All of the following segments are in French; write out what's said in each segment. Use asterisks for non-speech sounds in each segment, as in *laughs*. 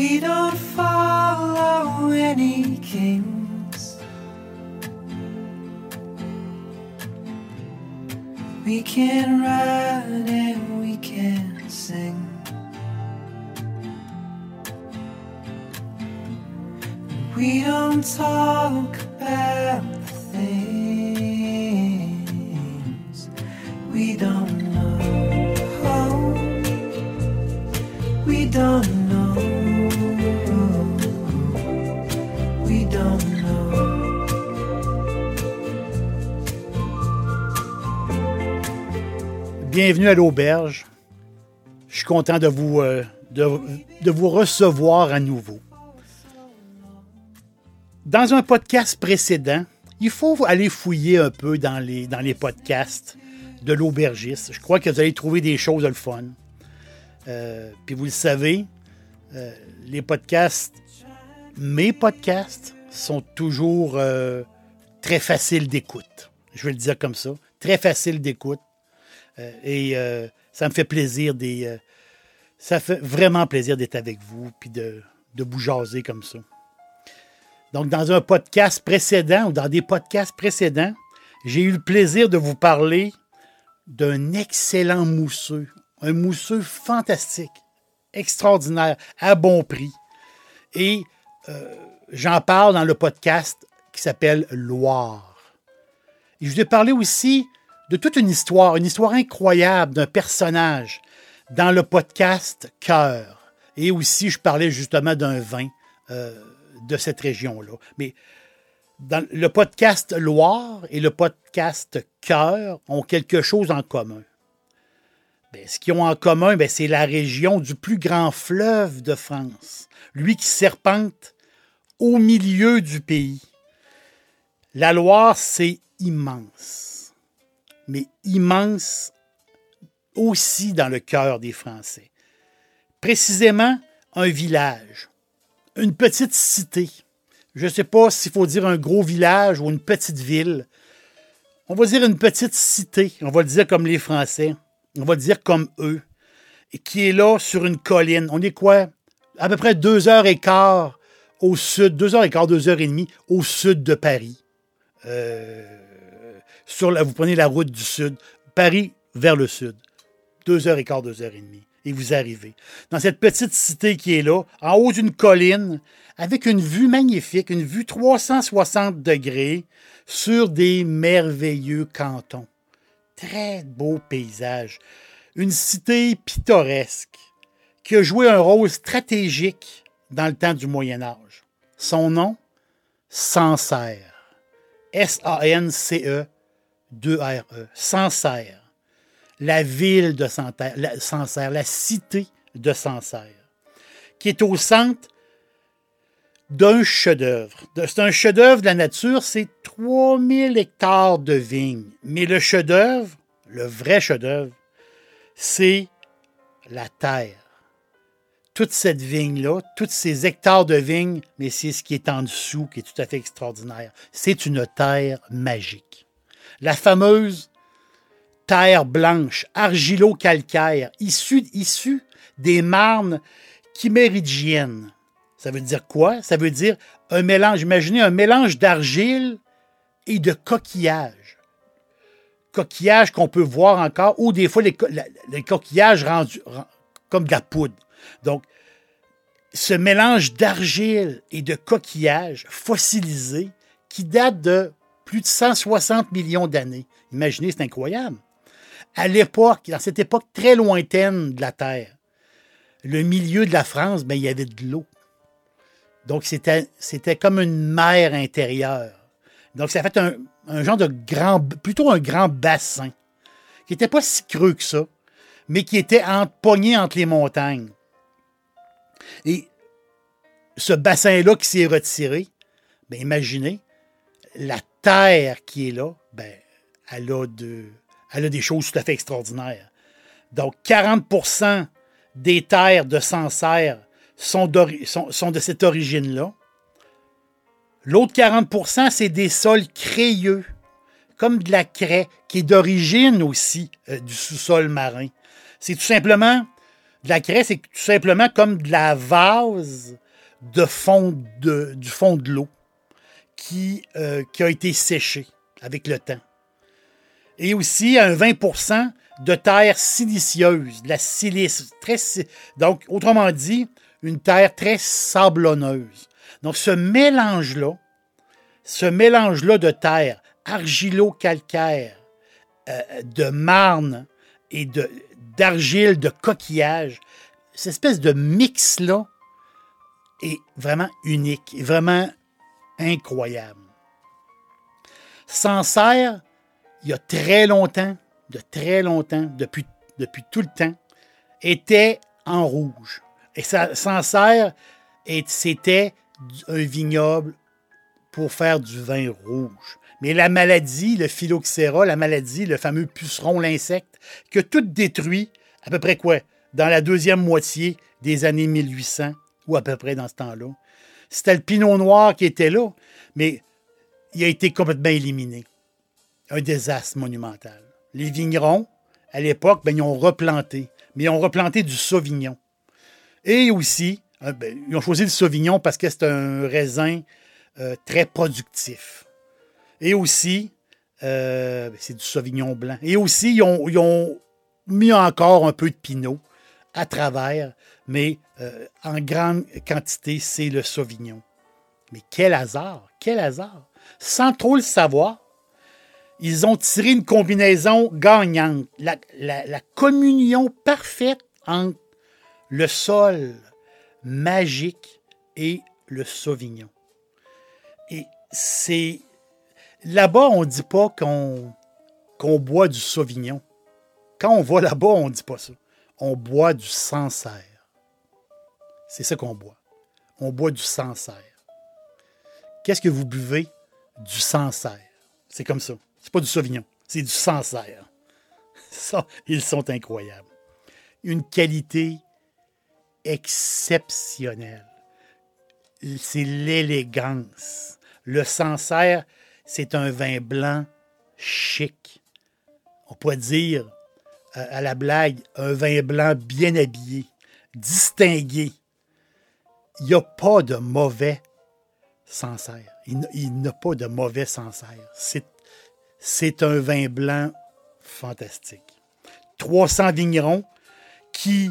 We don't follow any kings. We can ride and we can sing. We don't talk Bienvenue à l'auberge. Je suis content de vous, euh, de, vous recevoir à nouveau. Dans un podcast précédent, il faut aller fouiller un peu dans les, dans les podcasts de l'aubergiste. Je crois que vous allez trouver des choses le fun. Euh, puis vous le savez, euh, les podcasts, mes podcasts, sont toujours très faciles d'écoute. Je vais le dire comme ça. Très faciles d'écoute. Euh, et euh, ça me fait plaisir des. euh, ça fait vraiment plaisir d'être avec vous puis de, de vous comme ça. Donc, dans un podcast précédent ou dans des podcasts précédents, j'ai eu le plaisir de vous parler d'un excellent mousseux. Un mousseux fantastique, extraordinaire, à bon prix. Et j'en parle dans le podcast qui s'appelle Loire. Et je vous ai parlé aussi de toute une histoire, une histoire incroyable d'un personnage dans le podcast Cœur. Et aussi, je parlais justement d'un vin euh, de cette région-là. Mais dans le podcast Loire et le podcast Cœur ont quelque chose en commun. Ben, ce qu'ils ont en commun, ben, c'est la région du plus grand fleuve de France, lui qui serpente au milieu du pays. La Loire, c'est immense, mais immense aussi dans le cœur des Français. Précisément, un village, une petite cité. Je ne sais pas s'il faut dire un gros village ou une petite ville. On va dire une petite cité, on va le dire comme les Français, on va le dire comme eux, et qui est là sur une colline. On est quoi? À peu près deux heures et quart au sud, deux heures et quart, deux heures et demie au sud de Paris. Euh, vous prenez la route du sud, Paris vers le sud. Deux heures et quart, deux heures et demie. Et vous arrivez dans cette petite cité qui est là, en haut d'une colline, avec une vue magnifique, une vue 360 degrés sur des merveilleux cantons. Très beau paysage. Une cité pittoresque qui a joué un rôle stratégique dans le temps du Moyen Âge. Son nom, Sancerre. S-A-N-C-E 2-R-E. Sancerre. La ville de Sancerre, la cité de Sancerre, qui est au centre d'un chef-d'œuvre. C'est un chef-d'œuvre de la nature, c'est 3000 hectares de vignes. Mais le chef-d'œuvre, le vrai chef-d'œuvre, c'est la terre. Toute cette vigne-là, tous ces hectares de vignes, mais c'est ce qui est en dessous qui est tout à fait extraordinaire. C'est une terre magique. La fameuse terre blanche, argilo-calcaire, issue, des marnes chimérigiennes. Ça veut dire quoi? Ça veut dire un mélange, imaginez un mélange d'argile et de coquillages. Coquillages qu'on peut voir encore, ou des fois les, co- la- les coquillages rendus ren- comme de la poudre. Donc, ce mélange d'argile et de coquillages fossilisés qui date de plus de 160 millions d'années. Imaginez, c'est incroyable. À l'époque, dans cette époque très lointaine de la Terre, le milieu de la France, ben, il y avait de l'eau. Donc, c'était, comme une mer intérieure. Donc, ça fait un, genre de grand, plutôt un grand bassin, qui n'était pas si creux que ça, mais qui était entre, pogné entre les montagnes. Et ce bassin-là qui s'est retiré, ben imaginez, la terre qui est là, ben, elle a, de, elle des choses tout à fait extraordinaires. Donc, 40% des terres de Sancerre sont, de cette origine-là. L'autre 40% c'est des sols crayeux, comme de la craie, qui est d'origine aussi euh, du sous-sol marin. C'est tout simplement, de la craie, c'est tout simplement comme de la vase du fond de l'eau qui, euh, qui a été séchée avec le temps. Et aussi un 20% de terre silicieuse, de la silice. Donc, autrement dit, une terre très sablonneuse. Donc, ce mélange-là, ce mélange-là de terre argilo-calcaire, euh, de marne et d'argile, de, coquillage, cette espèce de mix-là est vraiment unique, vraiment incroyable. Sancerre, il y a très longtemps, de très longtemps, depuis, tout le temps, était en rouge. Et Sancerre, c'était un vignoble pour faire du vin rouge. Mais la maladie, le phylloxéra, la maladie, le fameux puceron, l'insecte, que tout détruit, à peu près quoi? Dans la deuxième moitié des années 1800, ou à peu près dans ce temps-là. C'était le pinot noir qui était là, mais il a été complètement éliminé. Un désastre monumental. Les vignerons, à l'époque, ben, ils ont replanté, mais ils ont replanté du sauvignon. Et aussi, euh, ben, ils ont choisi le sauvignon parce que c'est un raisin euh, très productif. Et aussi, euh, ben, c'est du sauvignon blanc. Et aussi, ils ont, mis encore un peu de pinot à travers, mais en grande quantité, c'est le sauvignon. Mais quel hasard, quel hasard. Sans trop le savoir, ils ont tiré une combinaison gagnante, la, communion parfaite entre le sol magique et le sauvignon. Et c'est. Là-bas, on ne dit pas qu'on qu'on boit du sauvignon. Quand on va là-bas, on ne dit pas ça. On boit du Sancerre. C'est ça qu'on boit. On boit du Sancerre. Qu'est-ce que vous buvez? Du Sancerre. C'est comme ça. C'est pas du Sauvignon, c'est du Sancerre. *laughs* Ça, ils sont incroyables. Une qualité exceptionnelle. C'est l'élégance. Le Sancerre, c'est un vin blanc chic. On pourrait dire, à la blague, un vin blanc bien habillé, distingué. Il n'y a pas de mauvais Sancerre. Il n'y a pas de mauvais Sancerre. C'est un vin blanc fantastique. 300 vignerons qui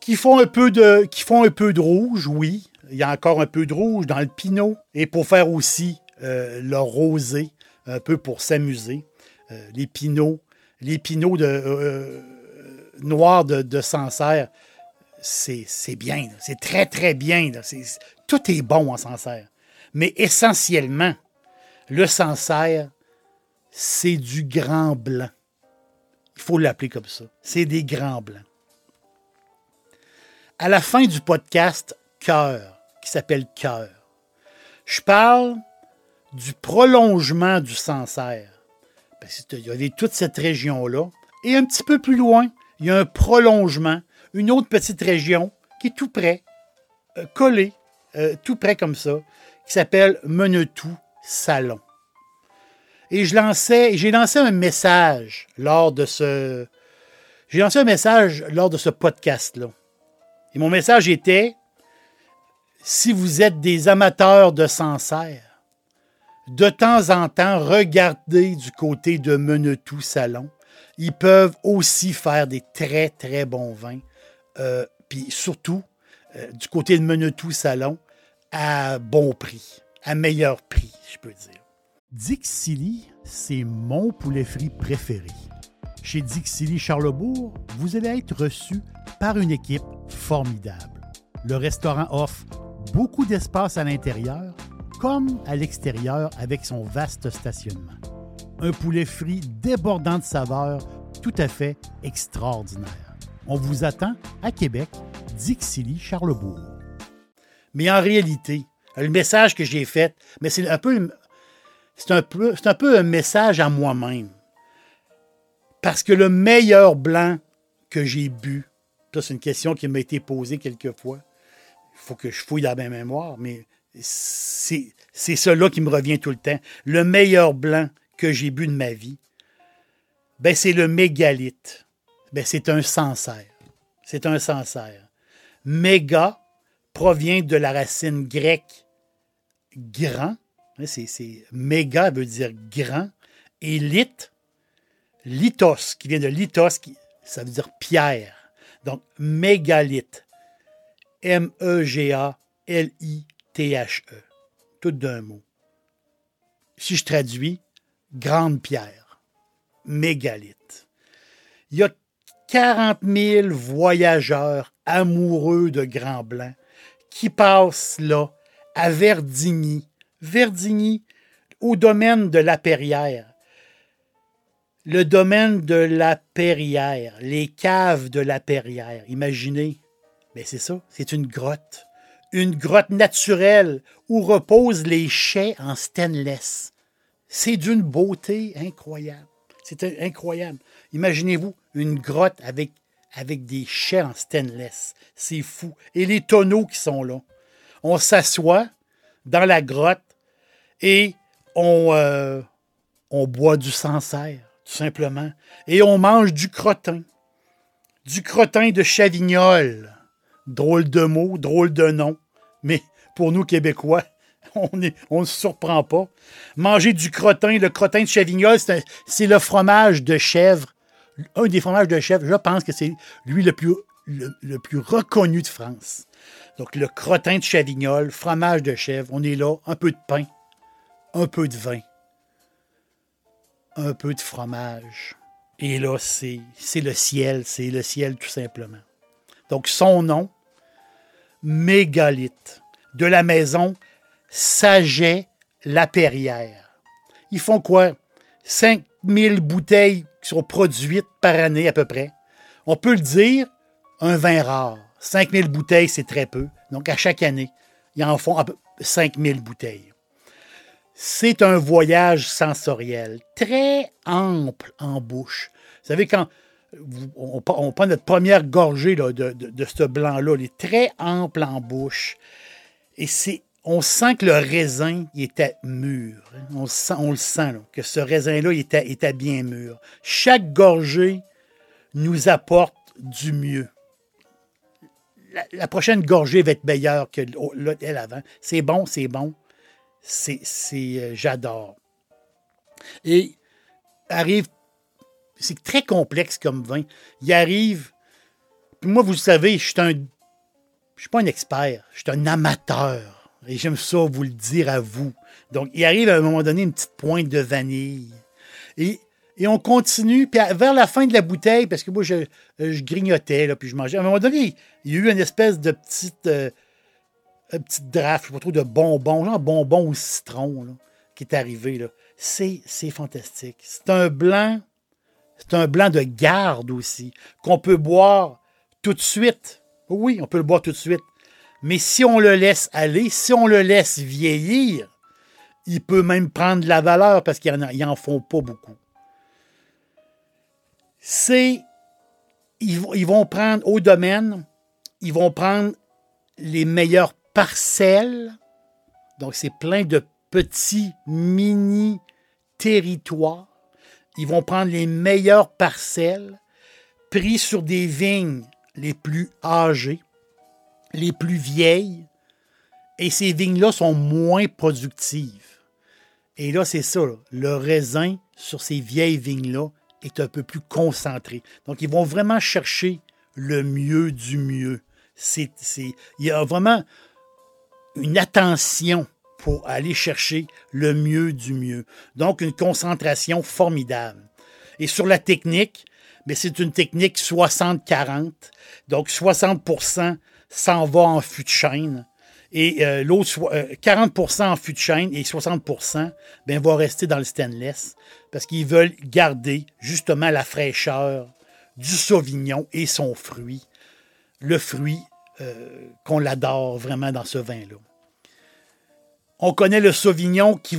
qui font un peu de, qui font un peu de rouge, oui. Il y a encore un peu de rouge dans le pinot. Et pour faire aussi euh, le rosé, un peu pour s'amuser. Euh, les pinots, les pinots de, euh, de Sancerre, c'est bien. C'est très, très bien. tout est bon en Sancerre. Mais essentiellement, le Sancerre, c'est du grand blanc. Il faut l'appeler comme ça. C'est des grands blancs à la fin du podcast Cœur, qui s'appelle Cœur, je parle du prolongement du Sancerre. Parce qu'il y avait toute cette région-là. Et un petit peu plus loin, il y a un prolongement, une autre petite région qui est tout près, euh, collée, euh, tout près comme ça, qui s'appelle Menetou Salon. Et je lançais, j'ai lancé un message lors de ce, j'ai lancé un message lors de ce podcast-là. Et mon message était, si vous êtes des amateurs de Sancerre, de temps en temps, regardez du côté de Menetou Salon. Ils peuvent aussi faire des très, très bons vins. Euh, puis surtout, euh, du côté de Menetou Salon, à bon prix, à meilleur prix, je peux dire. Dixili, c'est mon poulet frit préféré. Chez Dixili Charlebourg, vous allez être reçu par une équipe formidable. Le restaurant offre beaucoup d'espace à l'intérieur comme à l'extérieur avec son vaste stationnement. Un poulet frit débordant de saveurs, tout à fait extraordinaire. On vous attend à Québec, Dixilly, Charlebourg. Mais en réalité, le message que j'ai fait, mais c'est un peu c'est un peu c'est un peu un message à moi-même. Parce que le meilleur blanc que j'ai bu, ça c'est une question qui m'a été posée quelques fois. Il faut que je fouille dans ma mémoire, mais c'est cela qui me revient tout le temps. Le meilleur blanc que j'ai bu de ma vie, ben c'est le mégalithe. Ben c'est un sancerre. C'est un sancerre. Méga provient de la racine grecque grand. Hein, c'est, méga veut dire grand. Et lith, lithos, qui vient de lithos, qui, ça veut dire pierre. Donc, mégalithe. M-E-G-A-L-I-T-H-E. Tout d'un mot. Si je traduis, grande pierre. Mégalithe. Il y a 40 000 voyageurs amoureux de Grand Blanc qui passent là à Verdigny. Verdigny, au domaine de la Perrière. Le domaine de la Perrière, les caves de la Perrière. Imaginez, mais c'est ça, c'est une grotte. Une grotte naturelle où reposent les chais en stainless. C'est d'une beauté incroyable. C'est incroyable. Imaginez-vous une grotte avec, des chais en stainless. C'est fou. Et les tonneaux qui sont là on s'assoit dans la grotte et on, euh, on boit du Sancerre, tout simplement. Et on mange du crottin. Du crottin de Chavignol. Drôle de mot, drôle de nom. Mais pour nous, Québécois, *laughs* on ne se surprend pas. Manger du crottin, le crottin de Chavignol, c'est le fromage de chèvre. Un des fromages de chèvre, je pense que c'est lui le plus, le plus reconnu de France. Donc, le crottin de Chavignol, fromage de chèvre, on est là, un peu de pain, un peu de vin, un peu de fromage. Et là, c'est le ciel, c'est le ciel tout simplement. Donc, son nom, Mégalith, de la maison Saget La Perrière. Ils font quoi? 5000 bouteilles qui sont produites par année à peu près. On peut le dire, un vin rare. 5000 bouteilles, c'est très peu. Donc, à chaque année, ils en font 5000 bouteilles. C'est un voyage sensoriel très ample en bouche. Vous savez, quand on, prend notre première gorgée de, ce blanc-là, il est très ample en bouche. Et c'est, on sent que le raisin il était mûr. Hein. On, le sent, que ce raisin-là était, bien mûr. Chaque gorgée nous apporte du mieux la, prochaine gorgée va être meilleure que l'autre avant. C'est bon, c'est bon. C'est, euh, j'adore. Et arrive, c'est très complexe comme vin. Il arrive, puis moi, vous savez, je suis un, je suis pas un expert, je suis un amateur. Et j'aime ça vous le dire à vous. Donc, il arrive à un moment donné une petite pointe de vanille. Et on continue, puis vers la fin de la bouteille, parce que moi, je, grignotais, puis je mangeais. À un moment donné, il y a eu une espèce de petite, euh, petite draft, je sais pas trop, de bonbons, genre bonbons au citron, qui est arrivé. C'est fantastique. C'est un blanc, c'est un blanc de garde aussi, qu'on peut boire tout de suite. Oui, on peut le boire tout de suite. Mais si on le laisse aller, si on le laisse vieillir, il peut même prendre de la valeur parce qu'ils n'en font pas beaucoup c'est ils, vont prendre au domaine, ils vont prendre les meilleures parcelles. Donc, c'est plein de petits mini territoires. Ils vont prendre les meilleures parcelles pris sur des vignes les plus âgées, les plus vieilles. Et ces vignes-là sont moins productives. Et là, c'est ça. Le raisin sur ces vieilles vignes-là est un peu plus concentré. Donc, ils vont vraiment chercher le mieux du mieux. C'est, il y a vraiment une attention pour aller chercher le mieux du mieux. Donc, une concentration formidable. Et sur la technique, mais c'est une technique 60-40. Donc, 60% s'en va en fût de chêne Et euh, l'autre, euh, 40% en fût de chêne et 60% ben, va rester dans le stainless parce qu'ils veulent garder justement la fraîcheur du Sauvignon et son fruit. Le fruit euh, qu'on l'adore vraiment dans ce vin-là. On connaît le Sauvignon qui,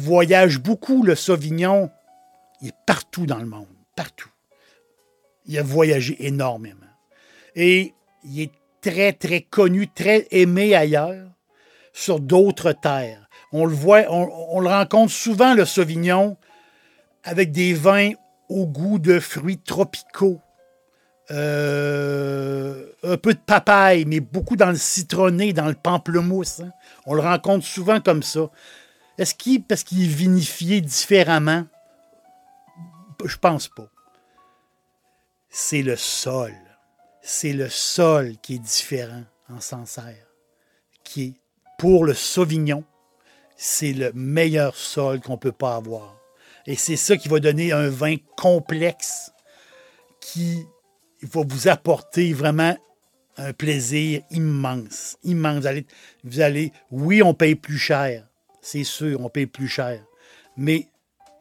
voyage beaucoup. Le Sauvignon, est partout dans le monde. Partout. Il a voyagé énormément. Et il est très, très connu, très aimé ailleurs, sur d'autres terres. On le voit, on le rencontre souvent, le Sauvignon, avec des vins au goût de fruits tropicaux. Euh, un peu de papaye, mais beaucoup dans le citronné, dans le pamplemousse. hein. On le rencontre souvent comme ça. Est-ce qu'il, parce qu'il est vinifié différemment? Je pense pas. C'est le sol. C'est le sol qui est différent en Sancerre. Qui pour le Sauvignon, c'est le meilleur sol qu'on peut pas avoir. Et c'est ça qui va donner un vin complexe qui va vous apporter vraiment un plaisir immense, immense. Vous allez, oui, on paye plus cher, c'est sûr, on paye plus cher, mais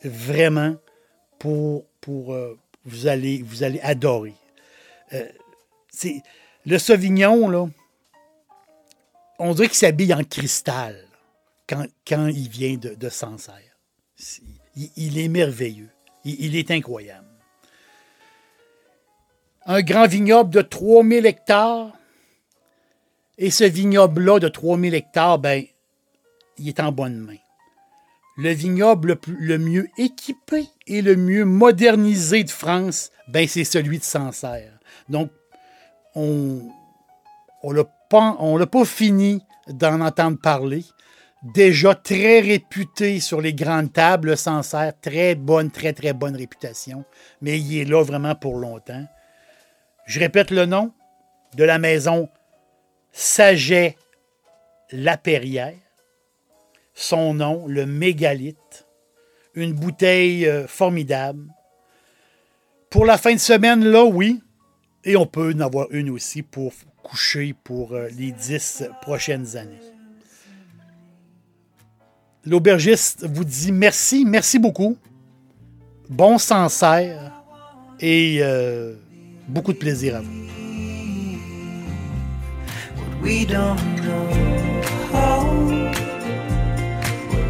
vraiment, pour, euh, vous allez, vous allez adorer. Euh, le Sauvignon on dirait qu'il s'habille en cristal quand, il vient de, Sancerre. Il, il est merveilleux, il- il est incroyable un grand vignoble de 3000 hectares. Et ce vignoble-là de 3000 hectares, ben, il est en bonne main. Le vignoble le, mieux équipé et le mieux modernisé de France, ben, c'est celui de Sancerre. Donc, on on l'a pas, pas fini d'en entendre parler. Déjà très réputé sur les grandes tables, le Sancerre, très bonne, très, très bonne réputation. Mais il est là vraiment pour longtemps. Je répète le nom de la maison Saget Lapérière. Son nom, le mégalithe. Une bouteille euh, formidable. Pour la fin de semaine, là, oui. Et on peut en avoir une aussi pour coucher pour euh, les dix prochaines années. L'aubergiste vous dit merci, merci beaucoup. Bon Sancerre et euh, beaucoup de plaisir à vous. we don't know. What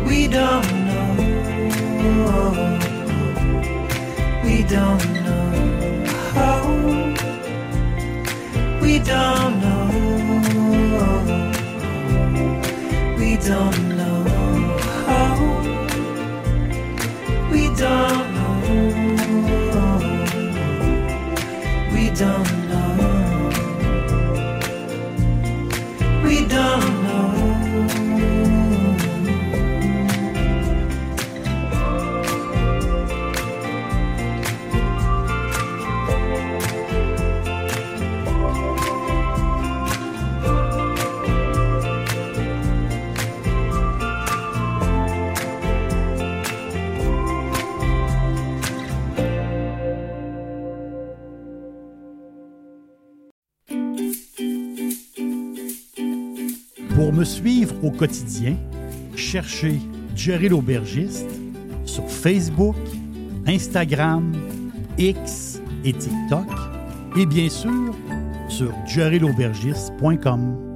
we don't know. We don't know. We don't know. We don't know. Don't me suivre au quotidien, cherchez Jerry l'aubergiste sur Facebook, Instagram, X et TikTok et bien sûr sur jerrylaubergiste.com.